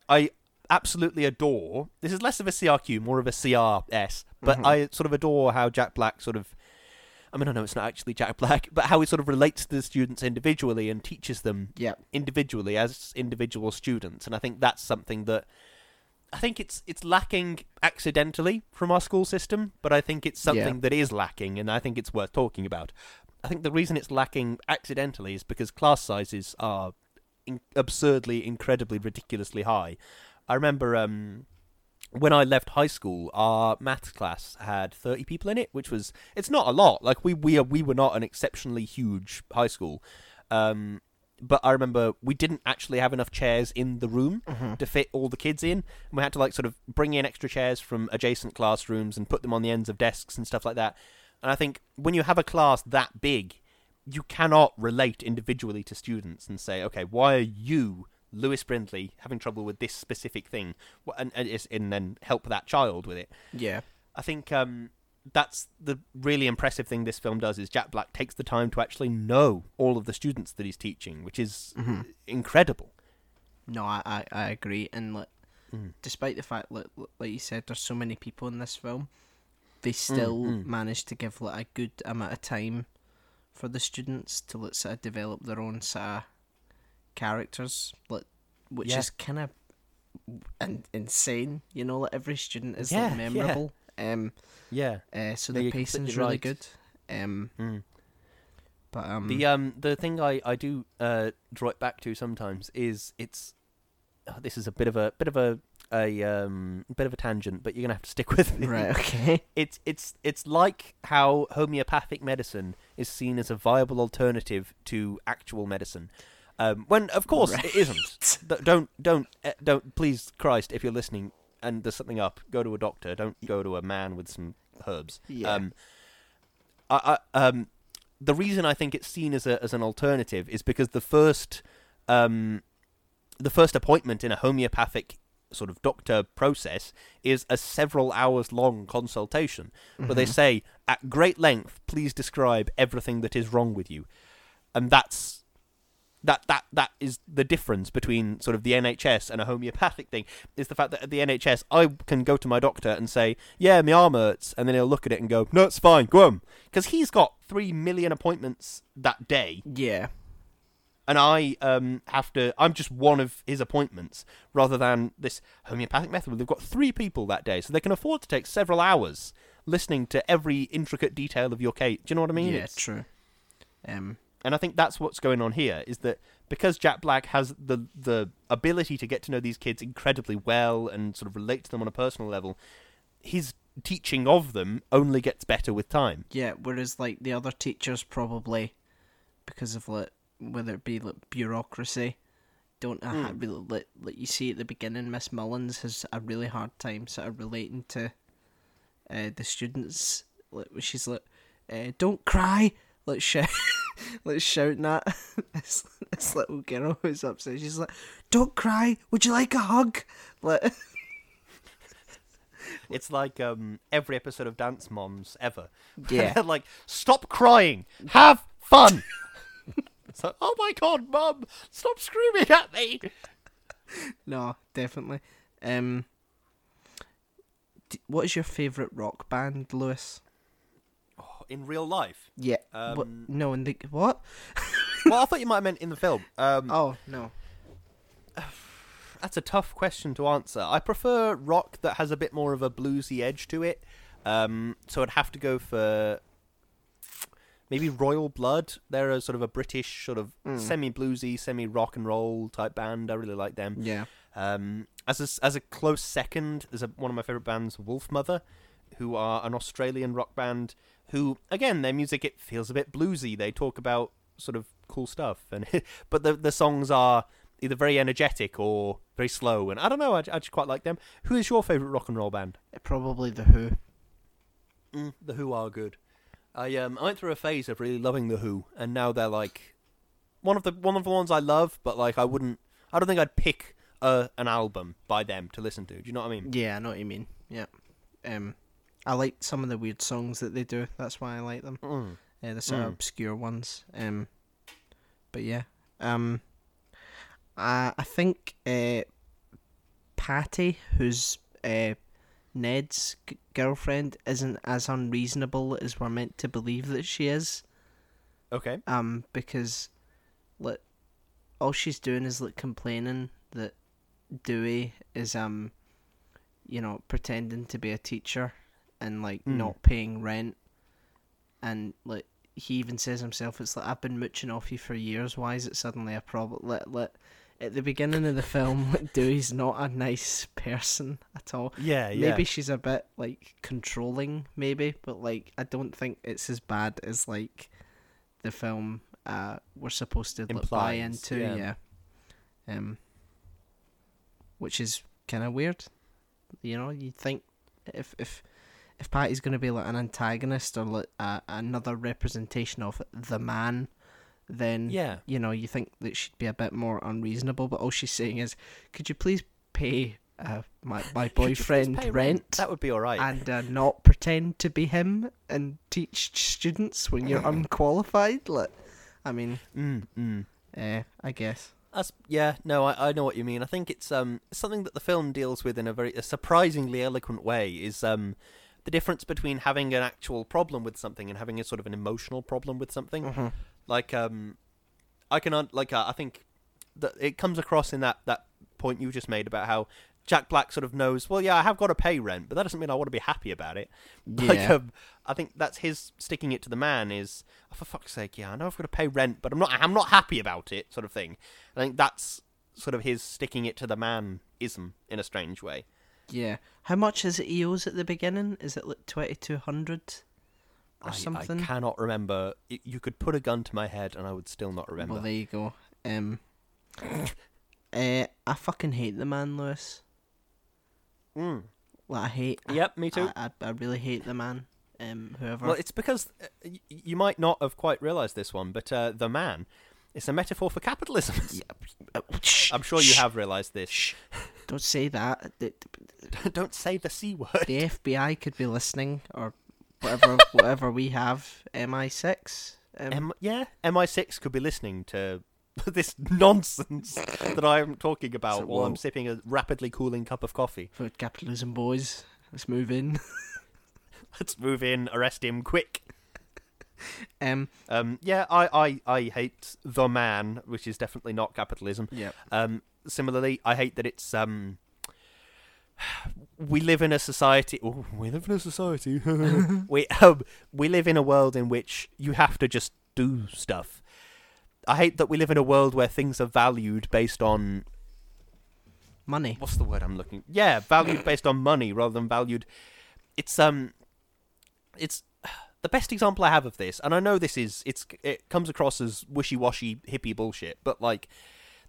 I absolutely adore. This is less of a CRQ, more of a CRS, but Mhm. I sort of adore how Jack Black sort of. I mean, I know it's not actually Jack Black, [laughs] but how he sort of relates to the students individually and teaches them Yeah. individually as individual students, and I think that's something that I think it's it's lacking accidentally from our school system, but I think it's something Yeah. that is lacking, and I think it's worth talking about. I think the reason it's lacking accidentally is because class sizes are in- absurdly, incredibly, ridiculously high. I remember um, when I left high school, our maths class had 30 people in it, which was it's not a lot. Like we we are, we were not an exceptionally huge high school. Um, but I remember we didn't actually have enough chairs in the room to fit all the kids in. And we had to like sort of bring in extra chairs from adjacent classrooms and put them on the ends of desks and stuff like that. And I think when you have a class that big, you cannot relate individually to students and say, okay, why are you, Lewis Brindley, having trouble with this specific thing, and and, and then help that child with it. Yeah. I think um, that's the really impressive thing this film does is Jack Black takes the time to actually know all of the students that he's teaching, which is Mhm. incredible. No, I, I, I agree. And like, Mm. despite the fact, like, like you said, there's so many people in this film, they still mm. managed to give like a good amount of time for the students to like, sort of develop their own sort of characters, like, which Yeah. is kind of in- insane. You know, like every student is Yeah, like yeah. Um, Yeah. uh, so No, the you're pacing's really right. good. Um, Mm. but um, The um the thing I I do uh draw it back to sometimes is it's oh, this is a bit of a bit of a a um bit of a tangent, but you're gonna have to stick [laughs] with me. right, okay, It's it's it's like how homeopathic medicine is seen as a viable alternative to actual medicine. Um, when of course it isn't. [laughs] Don't don't uh, don't please Christ if you're listening and there's something up, go to a doctor. Don't go to a man with some herbs. Yeah. Um, I, I um the reason I think it's seen as a as an alternative is because the first um the first appointment in a homeopathic sort of doctor process is a several hours long consultation where they Mhm. say at great length please describe everything that is wrong with you and that's that that that is the difference between sort of the NHS and a homeopathic thing is the fact that at the NHS I can go to my doctor and say yeah my arm hurts and then he'll look at it and go no it's fine go on because he's got three million appointments that day. Yeah, and I um have to I'm just one of his appointments rather than this homeopathic method. Where they've got three people that day so they can afford to take several hours listening to every intricate detail of your case. Do you know what I mean? Yeah, It's- true. Um, and I think that's what's going on here is that because Jack Black has the the ability to get to know these kids incredibly well and sort of relate to them on a personal level his teaching of them only gets better with time Yeah, whereas like the other teachers probably, because of like whether it be like bureaucracy, don't Mm. really like, like you see at the beginning. Miss Mullins has a really hard time sort of relating to uh, the students. Like she's like, uh, "Don't cry," like [laughs] shout, [laughs] like shouting at [laughs] this, this little girl who's upset. She's like, "Don't cry. Would you like a hug?" Like. [laughs] It's like um, every episode of Dance Moms ever. Yeah. Like, stop crying, have fun. so, oh my god, mum, stop screaming at me. no, definitely. Um, d- what is your favorite rock band, Lewis? In real life. Yeah. what? Um, No, in the what? [laughs] well, I thought you might have meant in the film. Um, Oh no. That's a tough question to answer. I prefer rock that has a bit more of a bluesy edge to it. Um, so I'd have to go for maybe Royal Blood. They're a sort of a British sort of Mm. semi bluesy, semi rock and roll type band. I really like them. Yeah. Um, as a, as a close second, there's a, one of my favorite bands, Wolfmother, who are an Australian rock band. Who again, their music it feels a bit bluesy. They talk about sort of cool stuff, and [laughs] but the the songs are either very energetic or very slow. And I don't know, I, I just quite like them. Who is your favorite rock and roll band? Probably the Who. Mm, the Who are good. I um I went through a phase of really loving the Who, and now they're like one of the one of the ones I love, but like I wouldn't. I don't think I'd pick uh, an album by them to listen to. Do you know what I mean? Yeah, I know what you mean. Yeah. Um, I like some of the weird songs that they do. That's why I like them. Mm. Uh, the sort of Mm. obscure ones. Um, but yeah. Um, I I think uh, Patty, who's uh, Ned's g- girlfriend, isn't as unreasonable as we're meant to believe that she is. Okay. Um, because like all she's doing is like complaining that Dewey is um, you know, pretending to be a teacher and like Mm. not paying rent, and like he even says himself, it's like I've been mooching off you for years. Why is it suddenly a problem? Let let. At the beginning of the film, [laughs] like, Dewey's not a nice person at all. Yeah, yeah. Maybe she's a bit like controlling, maybe, but like I don't think it's as bad as like the film uh we're supposed to like, buy into, yeah. yeah. Um, which is kind of weird, you know. you'd think if if if Patty's going to be like an antagonist or like uh, another representation of the man, then Yeah. you know, you think that she'd be a bit more unreasonable, but all she's saying is, could you please pay uh, my [laughs] my Could you please boyfriend pay rent, That would be all right. and uh, not pretend to be him and teach students when you're [laughs] unqualified? Like, I mean, mm, mm. uh, I guess. That's, yeah, no, I, I know what you mean. I think it's um something that the film deals with in a very a surprisingly eloquent way. Is um the difference between having an actual problem with something and having a sort of an emotional problem with something. Mhm. Like um, I can un- like uh, I think that it comes across in that that point you just made about how Jack Black sort of knows. Well, yeah, I have got to pay rent, but that doesn't mean I want to be happy about it. [laughs] Like Yeah. um, I think that's his sticking it to the man is oh, for fuck's sake, yeah, I know I've got to pay rent, but I'm not I'm not happy about it, sort of thing. I think that's sort of his sticking it to the man ism in a strange way. Yeah. How much is it he owes at the beginning? Is it like twenty two hundred or I, something? I cannot remember. You could put a gun to my head and I would still not remember. Well, there you go. Um, uh, [coughs] I fucking hate the man, Lewis. Mm. Like, I hate. Yep, me too. I, I, I really hate the man. Um, whoever. Well, it's because uh, you might not have quite realised this one, but uh, the man is a metaphor for capitalism. Uh, I'm sure you have realised this. [laughs] Don't say that. [laughs] Don't say the c word. the FBI could be listening, or whatever. [laughs] whatever we have. MI6. Um, M- yeah, MI6 could be listening to [laughs] this nonsense that I'm talking about So, while I'm sipping a rapidly cooling cup of coffee. for capitalism, boys. Let's move in. Let's move in, arrest him quick. Um. Um, yeah, I, I, I hate the man, which is definitely not capitalism. Yeah. Um, similarly, I hate that it's um. [sighs] We live in a society. Oh, we live in a society. [laughs] we um, we live in a world in which you have to just do stuff. I hate that we live in a world where things are valued based on Money. what's the word I'm looking? Yeah, valued based on money rather than valued. It's um, it's [sighs] the best example I have of this, and I know this is it's it comes across as wishy washy hippie bullshit, but like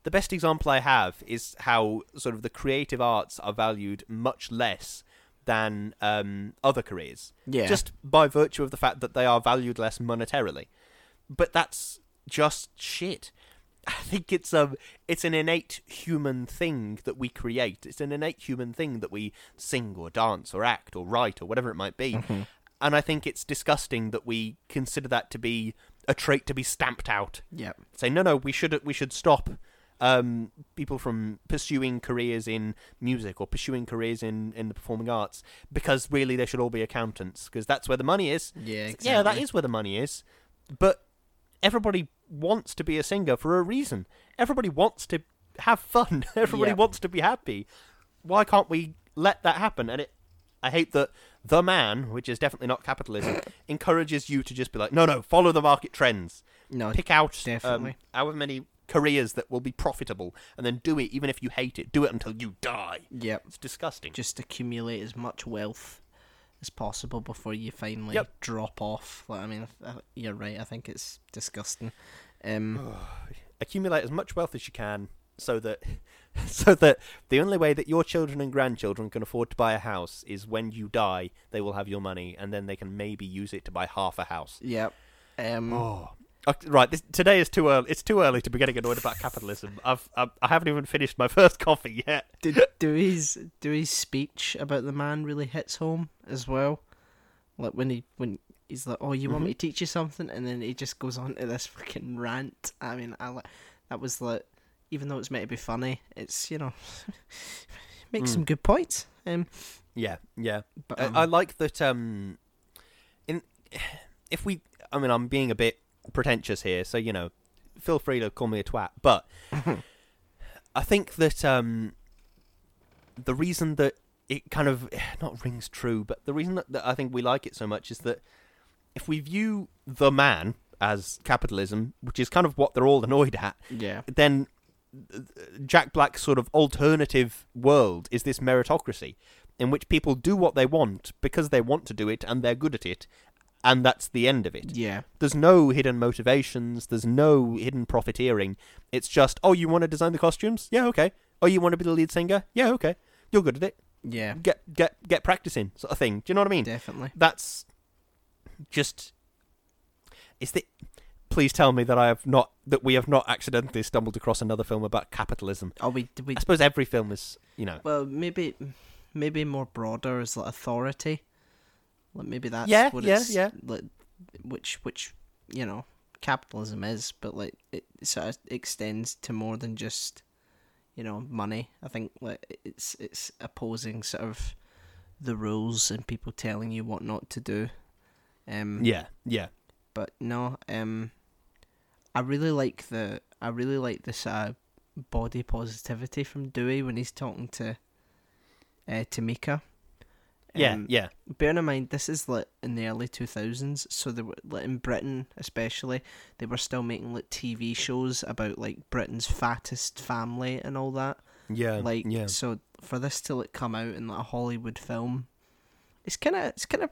the best example I have is how sort of the creative arts are valued much less than um other careers Yeah. just by virtue of the fact that they are valued less monetarily. But that's just shit. [laughs] I think it's um it's an innate human thing that we create. It's an innate human thing that we sing or dance or act or write or whatever it might be. And I think it's disgusting that we consider that to be a trait to be stamped out. Yep. Say no, no, we should we should stop um, people from pursuing careers in music or pursuing careers in, in the performing arts because really they should all be accountants because that's where the money is. Yeah, exactly. Yeah, that is where the money is. But everybody wants to be a singer for a reason. Everybody wants to have fun. [laughs] Everybody Yeah. wants to be happy. Why can't we let that happen? And it, I hate that the man, which is definitely not capitalism, [coughs] encourages you to just be like, no, no, follow the market trends. No, Pick out definitely. um, however many careers that will be profitable, and then do it. Even if you hate it, do it until you die. yep. It's disgusting. Just accumulate as much wealth as possible before you finally Yep. drop off. Like, I mean, you're right. I think it's disgusting. Um, [sighs] accumulate as much wealth as you can so that [laughs] so that the only way that your children and grandchildren can afford to buy a house is when you die they will have your money and then they can maybe use it to buy half a house yep. Um, oh Right this, today is too early it's too early to be getting annoyed about capitalism I've, I've i haven't even finished my [laughs] first coffee yet Did Dewey's Dewey's speech about the man really hits home as well? Like when he when he's like, "Oh, you want me to teach you something?" and then he just goes on to this fucking rant. I mean, I like that was like, even though it's meant to be funny, it's you know, [laughs] makes some good points. Um, yeah yeah but I, um, I like that um in [sighs] if we i mean i'm being a bit pretentious here so you know feel free to call me a twat but [laughs] i think that um the reason that it kind of [sighs] not rings true but the reason that, that i think we like it so much is that if we view the man as capitalism which is kind of what they're all annoyed at yeah, then uh, Jack Black's sort of alternative world is this meritocracy in which people do what they want because they want to do it and they're good at it and that's the end of it. yeah, There's no hidden motivations, there's no hidden profiteering. It's just, oh, you want to design the costumes? Yeah, okay. Oh, you want to be the lead singer? Yeah, okay. You're good at it. yeah, Get get get practicing, sort of thing. Do you know what I mean? definitely. That's just is the please tell me that I have not that we have not accidentally stumbled across another film about capitalism. Oh, we we I suppose every film is, you know. well maybe maybe more broader is like authority. Like maybe that's Yeah, what yeah, it's yeah. like which which you know capitalism is, but like it sort of extends to more than just you know money. I think like it's it's opposing sort of the rules and people telling you what not to do. Um, Yeah, yeah. but no, um, I really like the I really like this uh, body positivity from Dewey when he's talking to uh, Tomika. Yeah, Um, yeah. Bearing in mind, this is like in the early two thousands, so they were like in Britain, especially, they were still making like TV shows about like Britain's fattest family and all that. Yeah. like, yeah. so for this to like come out in like a Hollywood film, it's kind of it's kind of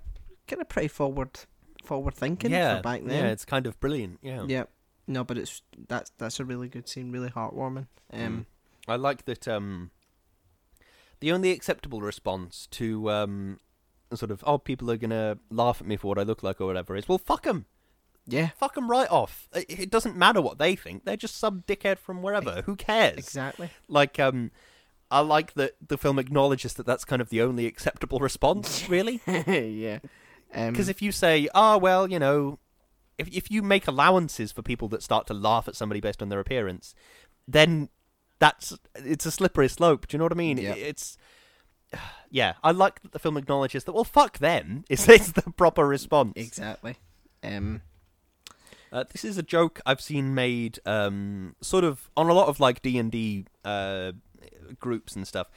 kind of pretty forward forward thinking yeah. for back then. Yeah, it's kind of brilliant. Yeah. Yeah. No, but it's that's that's a really good scene, really heartwarming. Um, I like that um the only acceptable response to um sort of oh people are going to laugh at me for what I look like or whatever is well fuck them. yeah, Fuck them right off. It, it doesn't matter what they think. They're just some dickhead from wherever. Who cares? exactly. like um I like that the film acknowledges that that's kind of the only acceptable response, [laughs] really. yeah. Um, Because if you say, "Ah, well, you know, if if you make allowances for people that start to laugh at somebody based on their appearance, then that's it's a slippery slope. Do you know what I mean? Yep. It's [sighs] yeah. I like that the film acknowledges that. Well, fuck them. [laughs] Is is the proper response? exactly. Um, Uh, this is a joke I've seen made, um, sort of on a lot of like D and D uh, groups and stuff.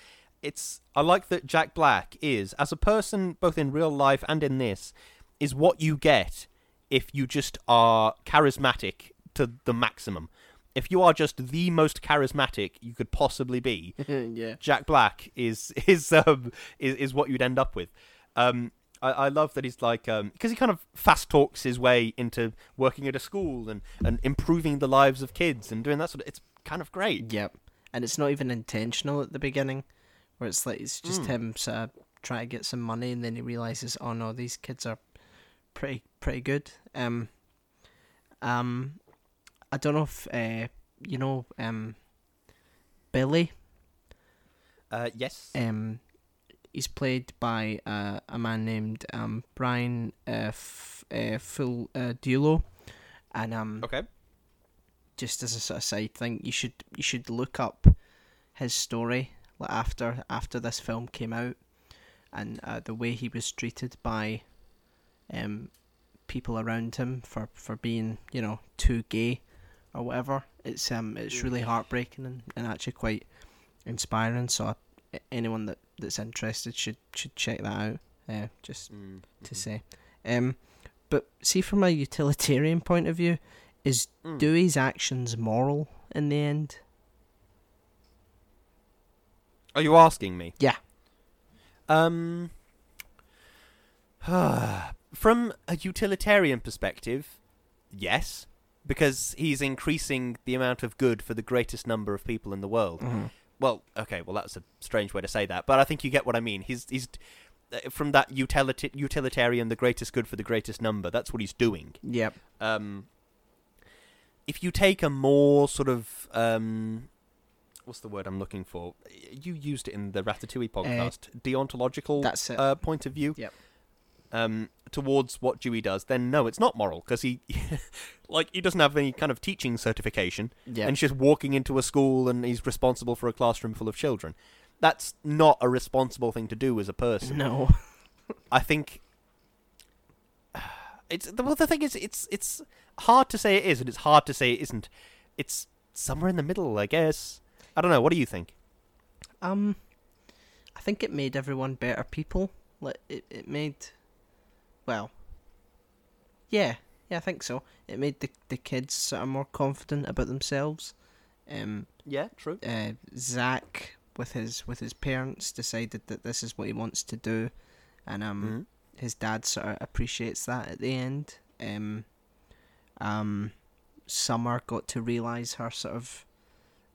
It's I like that Jack Black is as a person, both in real life and in this, is what you get if you just are charismatic to the maximum. If you are just the most charismatic you could possibly be, [laughs] yeah. Jack Black is [laughs] is um is, is what you'd end up with. Um, I, I love that he's like um because he kind of fast talks his way into working at a school and and improving the lives of kids and doing that sort of. It's kind of great. Yep. And it's not even intentional at the beginning, where it's like it's just him sort of trying to get some money, and then he realizes, oh no, these kids are pretty pretty good. Um, um, I don't know if uh, you know, um, Billy. Uh, yes. Um, he's played by uh, a man named um Brian uh, F- uh Full uh, Dulo, and um okay. just as a sort of side thing, you should you should look up his story like after after this film came out, and uh, the way he was treated by um people around him for for being you know too gay or whatever. It's um it's really heartbreaking and, and actually quite inspiring. So I, anyone that that's interested should should check that out. Uh, just Mm, to mhm. say. Um, but see, from a utilitarian point of view, is Mm. Dewey's actions moral in the end? Are you asking me? Yeah. Um. [sighs] From a utilitarian perspective, yes, because he's increasing the amount of good for the greatest number of people in the world. Well, okay, well that's a strange way to say that, but I think you get what I mean. He's he's uh, from that utility utilitarian, the greatest good for the greatest number. That's what he's doing. Yep. Um, if you take a more sort of um, what's the word I'm looking for? You used it in the Ratatouille podcast. Deontological That's it. uh, point of view. Yep. Um, towards what Dewey does, then no, it's not moral because he, [laughs] like, he doesn't have any kind of teaching certification, Yeah. and he's just walking into a school and he's responsible for a classroom full of children. That's not a responsible thing to do as a person. no. [laughs] I think [sighs] it's well. The thing is, it's it's hard to say it is, and it's hard to say it isn't. It's somewhere in the middle, I guess. I don't know. What do you think? Um, I think it made everyone better people. Like it, it made, well, yeah, yeah, I think so. It made the the kids sort of more confident about themselves. Um, Yeah, true. uh, Zach with his with his parents decided that this is what he wants to do, and um, Mhm. his dad sort of appreciates that at the end. Um, um, Summer got to realize her sort of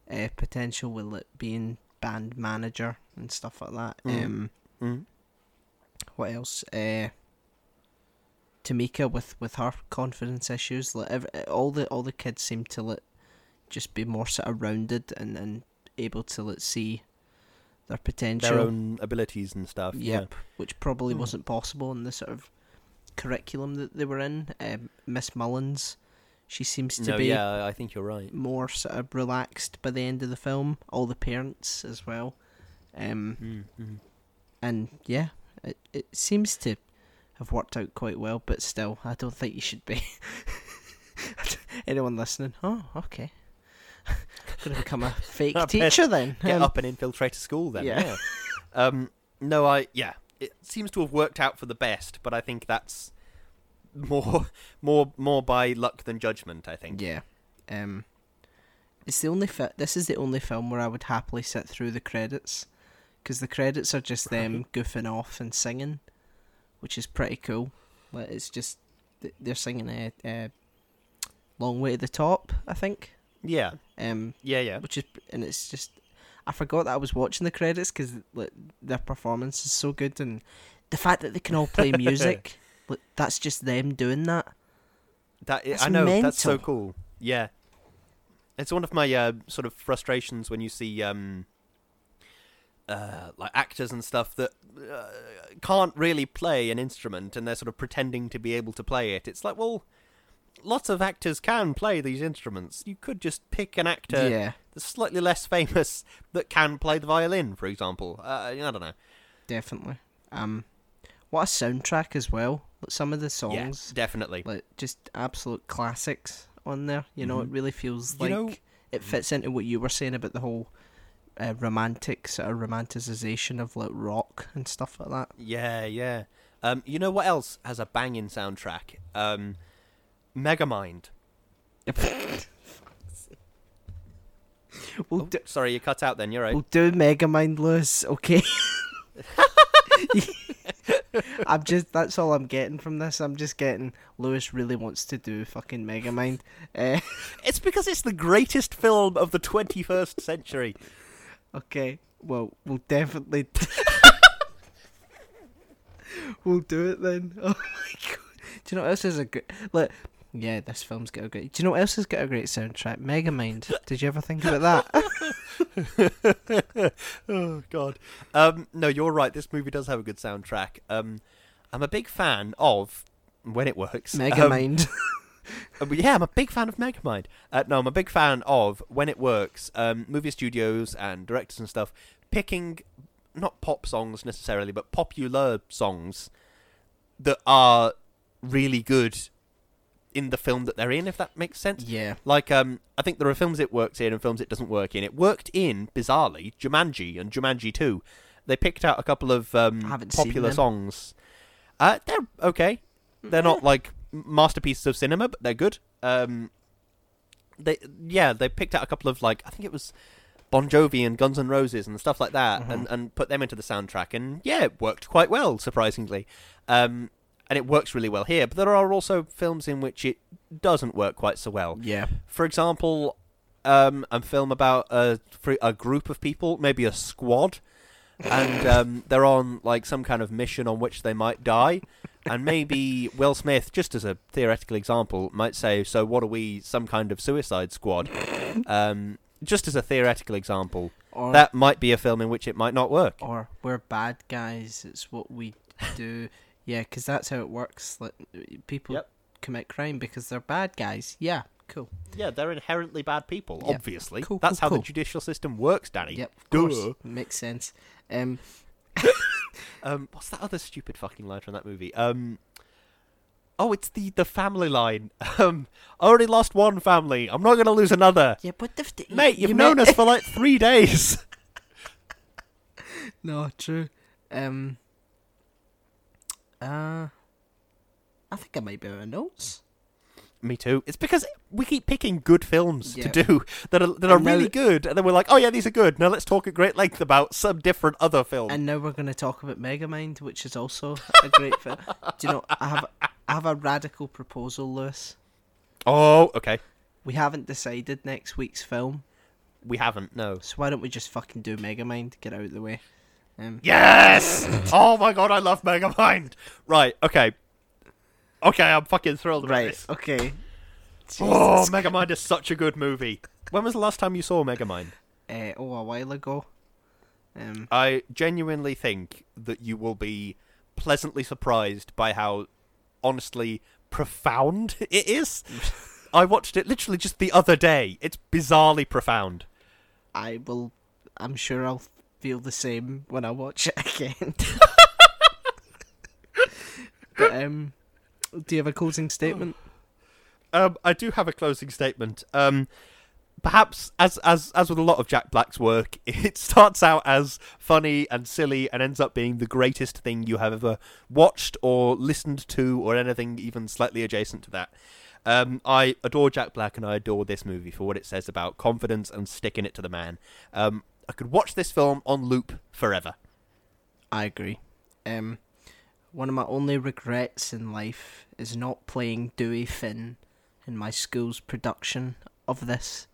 uh, potential with it being band manager and stuff like that. Mhm. Um, Mhm. what else? Uh, Tomika with, with her confidence issues. Like ev all the all the kids seem to like, just be more sort of rounded and, and able to like, see their potential. Their own abilities and stuff. Yep, which probably Hmm. wasn't possible in the sort of curriculum that they were in. Um, Miss Mullins, she seems to No, be yeah, I think you're right. more sort of relaxed by the end of the film. All the parents as well. Um, Mm-hmm. and yeah, it it seems to have worked out quite well. But still, I don't think you should be. [laughs] Anyone listening? Oh, okay. [laughs] Gonna become a [laughs] fake teacher then. Get Um, up and infiltrate a school then. yeah. Yeah. um. No, I yeah. It seems to have worked out for the best, but I think that's more more more by luck than judgment. I think. Yeah. Um, it's the only fi- This is the only film where I would happily sit through the credits, because the credits are just them goofing off and singing, which is pretty cool. Like it's just they're singing a, a long way to the top, I think. Yeah. Um, Yeah. Yeah. which is and it's just I forgot that I was watching the credits because like their performance is so good and the fact that they can all play [laughs] music, like, that's just them doing that. That That's I know that's so cool. Yeah, it's one of my uh, sort of frustrations when you see um, uh, like actors and stuff that uh, can't really play an instrument and they're sort of pretending to be able to play it. It's like, well, lots of actors can play these instruments. You could just pick an actor yeah, that's slightly less [laughs] famous that can play the violin, for example. Uh, I don't know. definitely. Um, what a soundtrack as well. Some of the songs, Yeah, definitely. like just absolute classics on there. You know, Mhm. it really feels You like know- it fits into what you were saying about the whole uh, romantic sort of romanticization of like rock and stuff like that. Yeah, yeah. Um, you know what else has a banging soundtrack? Um, Megamind. [laughs] we'll, Oh, do, sorry, you cut out then. You're right. we'll do Megamind, Lewis. Okay. [laughs] I'm just that's all I'm getting from this. I'm just getting Lewis really wants to do fucking Megamind. Uh, It's because it's the greatest film of the 21st century. [laughs] okay, well we'll definitely [laughs] we'll do it then. [laughs] Oh my god! Do you know what else is a good? Like Yeah, this film's got a great. Do you know what else has got a great soundtrack? Megamind. Did you ever think about that? [laughs] oh God. Um, no, you're right. This movie does have a good soundtrack. Um, I'm a big fan of when it works. Um, Megamind. But yeah, I'm a big fan of Megamind. Uh, no, I'm a big fan of when it works. Um, movie studios and directors and stuff picking not pop songs necessarily, but popular songs that are really good in the film that they're in. If that makes sense. yeah. Like, um, I think there are films it works in and films it doesn't work in. It worked in bizarrely Jumanji and Jumanji Two. They picked out a couple of um, I haven't seen popular songs. Uh, they're okay. They're not [laughs] like masterpieces of cinema, but they're good. Um, they yeah, they picked out a couple of like I think it was Bon Jovi and Guns N' Roses and stuff like that, and, and put them into the soundtrack, and yeah, it worked quite well, surprisingly. Um, and it works really well here, but there are also films in which it doesn't work quite so well. Yeah. For example, um, a film about a a group of people, maybe a squad, and um, they're on like some kind of mission on which they might die. And maybe [laughs] Will Smith, just as a theoretical example, might say, "So what are we? Some kind of Suicide Squad?" Um, just as a theoretical example, Or that might be a film in which it might not work. or we're bad guys. It's what we do. [laughs] yeah, because that's how it works. Like people Yep. commit crime because they're bad guys. Yeah. Cool. Yeah, they're inherently bad people. Obviously, Cool, that's cool, how cool. the judicial system works, Danny. Yep. Of Duh. course. Makes sense. Um. [laughs] Um, what's that other stupid fucking line from that movie? Um, oh, it's the the family line. [laughs] Um, I already lost one family. I'm not gonna lose another. Yeah, but the, the Mate, you've you known met- us for like three days. [laughs] No, true. Um. Uh. I think I might be out of notes. Me too. It's because we keep picking good films Yeah. to do that are that are now- really good, and then we're like, oh yeah, these are good. Now let's talk at great length about some different other film. And now we're going to talk about Megamind, which is also a great film. [laughs] Do you know? I have I have a radical proposal, Lewis. oh, okay. We haven't decided next week's film, We haven't. No. so why don't we just fucking do Megamind? Get out of the way. Um, Yes! [laughs] oh my god, I love Megamind. Right. Okay. Okay, I'm fucking thrilled. About right. this. Okay. Oh, Jesus. Megamind is such a good movie. When was the last time you saw Megamind? Uh, oh, a while ago. Um. I genuinely think that you will be pleasantly surprised by how honestly profound [laughs] it is. [laughs] I watched it literally just the other day. It's bizarrely profound. I will. I'm sure I'll feel the same when I watch it [laughs] again. but um, do you have a closing statement? Um, I do have a closing statement. Um, perhaps as as as with a lot of Jack Black's work, [laughs] it starts out as funny and silly and ends up being the greatest thing you have ever watched or listened to or anything even slightly adjacent to that. Um, I adore Jack Black and I adore this movie for what it says about confidence and sticking it to the man. Um, I could watch this film on loop forever. I agree. Um, one of my only regrets in life is not playing Dewey Finn in my school's production of this.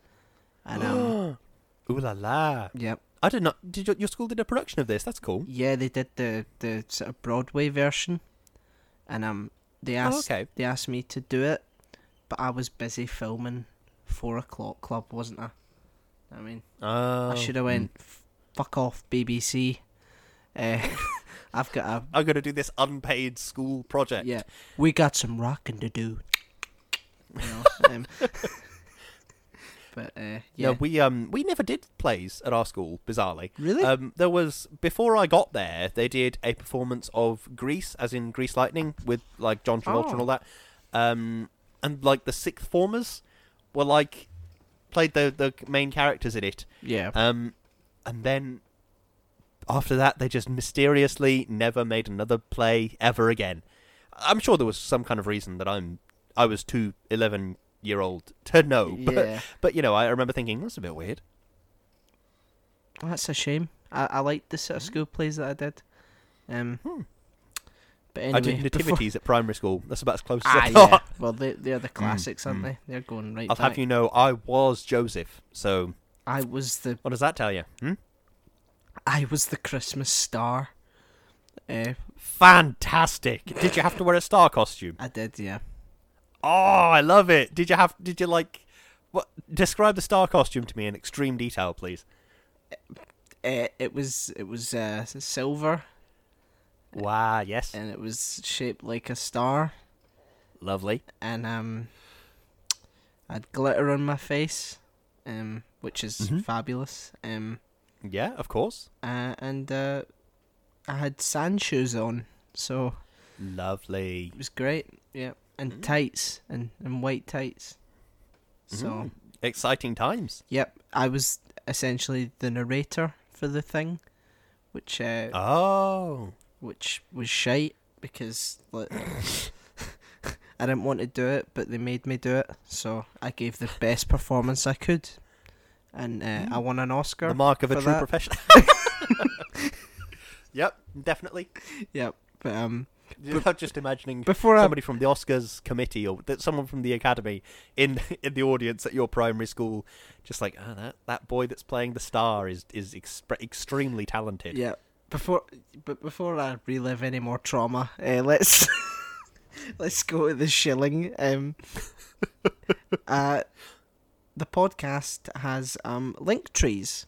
And um, [gasps] Ooh la la! yep, I did not. Did your, your school did a production of this? That's cool. yeah, they did the the sort of Broadway version, and um, they asked okay. they asked me to do it, but I was busy filming Four O'clock Club, wasn't I? I mean, Oh, I should have went "F- fuck off BBC. Uh, [laughs] I've got a I'm gonna do this unpaid school project. yeah. We got some rocking to do. You know, um, [laughs] but uh, yeah, No, we um we never did plays at our school. Bizarrely, really. um, there was before I got there, they did a performance of Grease, as in Grease Lightning, with like John Travolta and Oh. all that. Um, and like the sixth formers were like played the the main characters in it. yeah, Um, and then after that, they just mysteriously never made another play ever again. I'm sure there was some kind of reason that I'm I was too 11 year old to know, [laughs] but yeah. but you know I remember thinking that's a bit weird. Well, that's a shame. I I liked the sort of school plays that I did. Um, Hmm. but anyway, I did [laughs] before- nativities at primary school. That's about as close as Ah, I got. yeah. Well, they they're the [laughs] classics, aren't mm. they? They're going right I'll back. have you know I was Joseph. So I was the what does that tell you? Hmm? I was the Christmas star. Uh, Fantastic. Did you have to wear a star costume? I did, yeah. Oh, I love it. Did you have? Did you like? What? Describe the star costume to me in extreme detail, please. Uh, it was it was uh, silver Wow. Yes. and it was shaped like a star Lovely. and um I had glitter on my face um which is Mhm. fabulous um Yeah. Of course. uh, and uh, I had sand shoes on so Lovely. it was great yeah and Mm. tights and, and white tights so Mm. Exciting times. yep I was essentially the narrator for the thing which uh, Oh. which was shite because like, [laughs] [laughs] I didn't want to do it, but they made me do it, so I gave the best performance I could, and uh, I won an Oscar. The mark of a true that. professional. [laughs] yep. Definitely. Yep, but um, You're not just imagining before I somebody from the Oscars committee or that someone from the Academy in [laughs] in the audience at your primary school, just like oh, that that boy that's playing the star is is expre- extremely talented. yeah before but before I relive any more trauma, uh, [laughs] let's let's go to the shilling. Um, uh, the podcast has um link trees.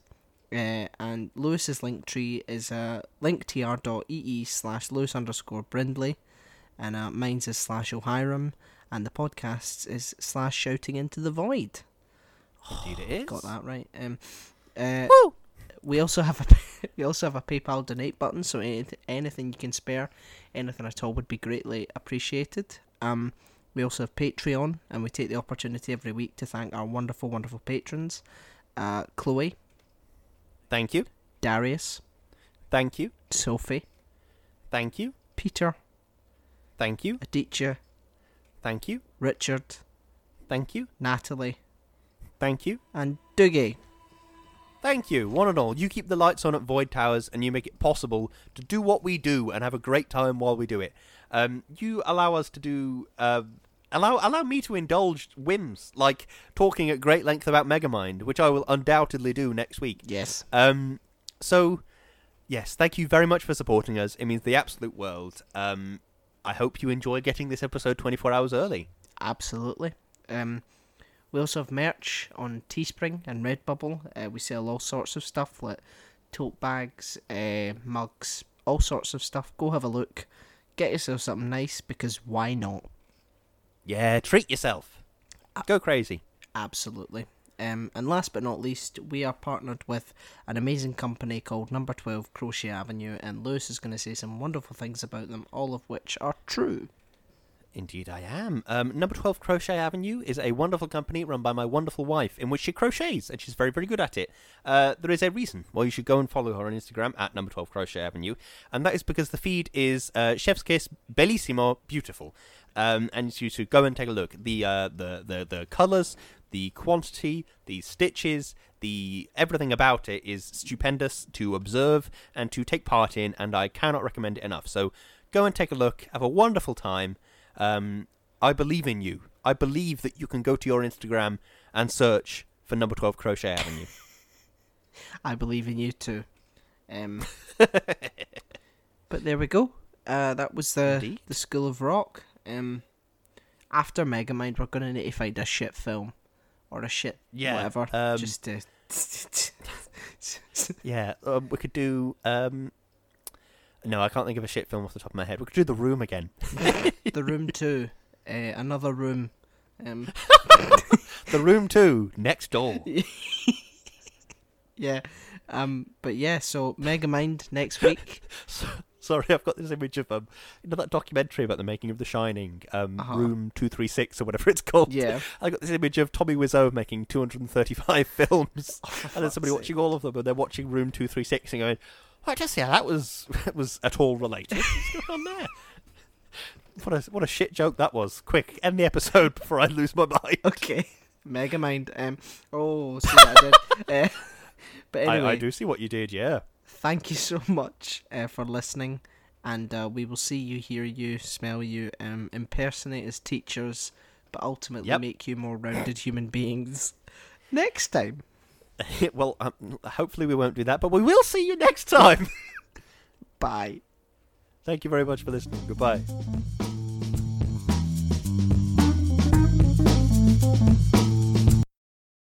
Uh, and Lewis's link tree is uh, linktr.ee slash Lewis underscore Brindley, and uh, mine's is slash O'Hiram, and the podcast's is slash Shouting into the Void. Indeed, it [sighs] is. Got that right. Um, uh, Woo! we also have a [laughs] we also have a PayPal donate button, so anything you can spare, anything at all would be greatly appreciated. Um, we also have Patreon, and we take the opportunity every week to thank our wonderful, wonderful patrons, uh, Chloe, Thank you. Darius, Thank you. Sophie, Thank you. Peter, Thank you. Aditya, Thank you. Richard, Thank you. Natalie, Thank you. and Dougie. Thank you, one and all. You keep the lights on at Void Towers, and you make it possible to do what we do and have a great time while we do it. Um, you allow us to do. Uh, allow allow me to indulge whims like talking at great length about Megamind, which I will undoubtedly do next week. Yes. Um, so, yes, thank you very much for supporting us. It means the absolute world. Um, I hope you enjoy getting this episode 24 hours early. Absolutely. Um, we also have merch on Teespring and Redbubble. Uh, we sell all sorts of stuff like tote bags, uh, mugs, all sorts of stuff. Go have a look. Get yourself something nice because why not? Yeah, treat yourself. Go crazy. Absolutely. Um, and last but not least, we are partnered with an amazing company called Number 12 Crochet Avenue, and Lewis is going to say some wonderful things about them, all of which are true. Indeed, I am. Um, Number 12 Crochet Avenue is a wonderful company run by my wonderful wife, in which she crochets, and she's very, very good at it. Uh, there is a reason why you should go and follow her on Instagram at Number 12 Crochet Avenue, and that is because the feed is uh, Chef's Kiss Bellissimo Beautiful. Um, and you should go and take a look. The uh, the the the colours, the quantity, the stitches, the everything about it is stupendous to observe and to take part in, and I cannot recommend it enough. So go and take a look. Have a wonderful time. Um, I believe in you. I believe that you can go to your Instagram and search for number 12 Crochet Avenue. [laughs] I believe in you too. Um, [laughs] but there we go. Uh, that was the Indeed. the School of Rock. Um, after Megamind, we're gonna need to find a shit film or a shit Yeah, whatever, um, just to. [laughs] yeah, um, we could do. Um, no, I can't think of a shit film off the top of my head. We could do The Room again. [laughs] the room two, uh, another room. Um, [laughs] the Room 2, next door. [laughs] yeah. Um, but yeah, so Megamind next week. So, sorry, I've got this image of um, you know that documentary about the making of The Shining, um, Uh-huh. Room Two Three Six or whatever it's called. Yeah. I got this image of Tommy Wiseau making 235 films, and then somebody fuck's watching all of them, and they're watching Room Two Three Six and going, "I just yeah, that was [laughs] was at all related. What's going on there?" What a what a shit joke that was. Quick, end the episode before I lose my mind. Okay. Megamind. Um. Oh, see what I did. [laughs] uh, but anyway, I, I do see what you did. Yeah. thank you so much uh, for listening, and uh, we will see you, hear you, smell you, um, impersonate as teachers, but ultimately Yep. make you more rounded human beings next time. [laughs] well, um, hopefully we won't do that, but we will see you next time. [laughs] Bye. Thank you very much for listening. Goodbye.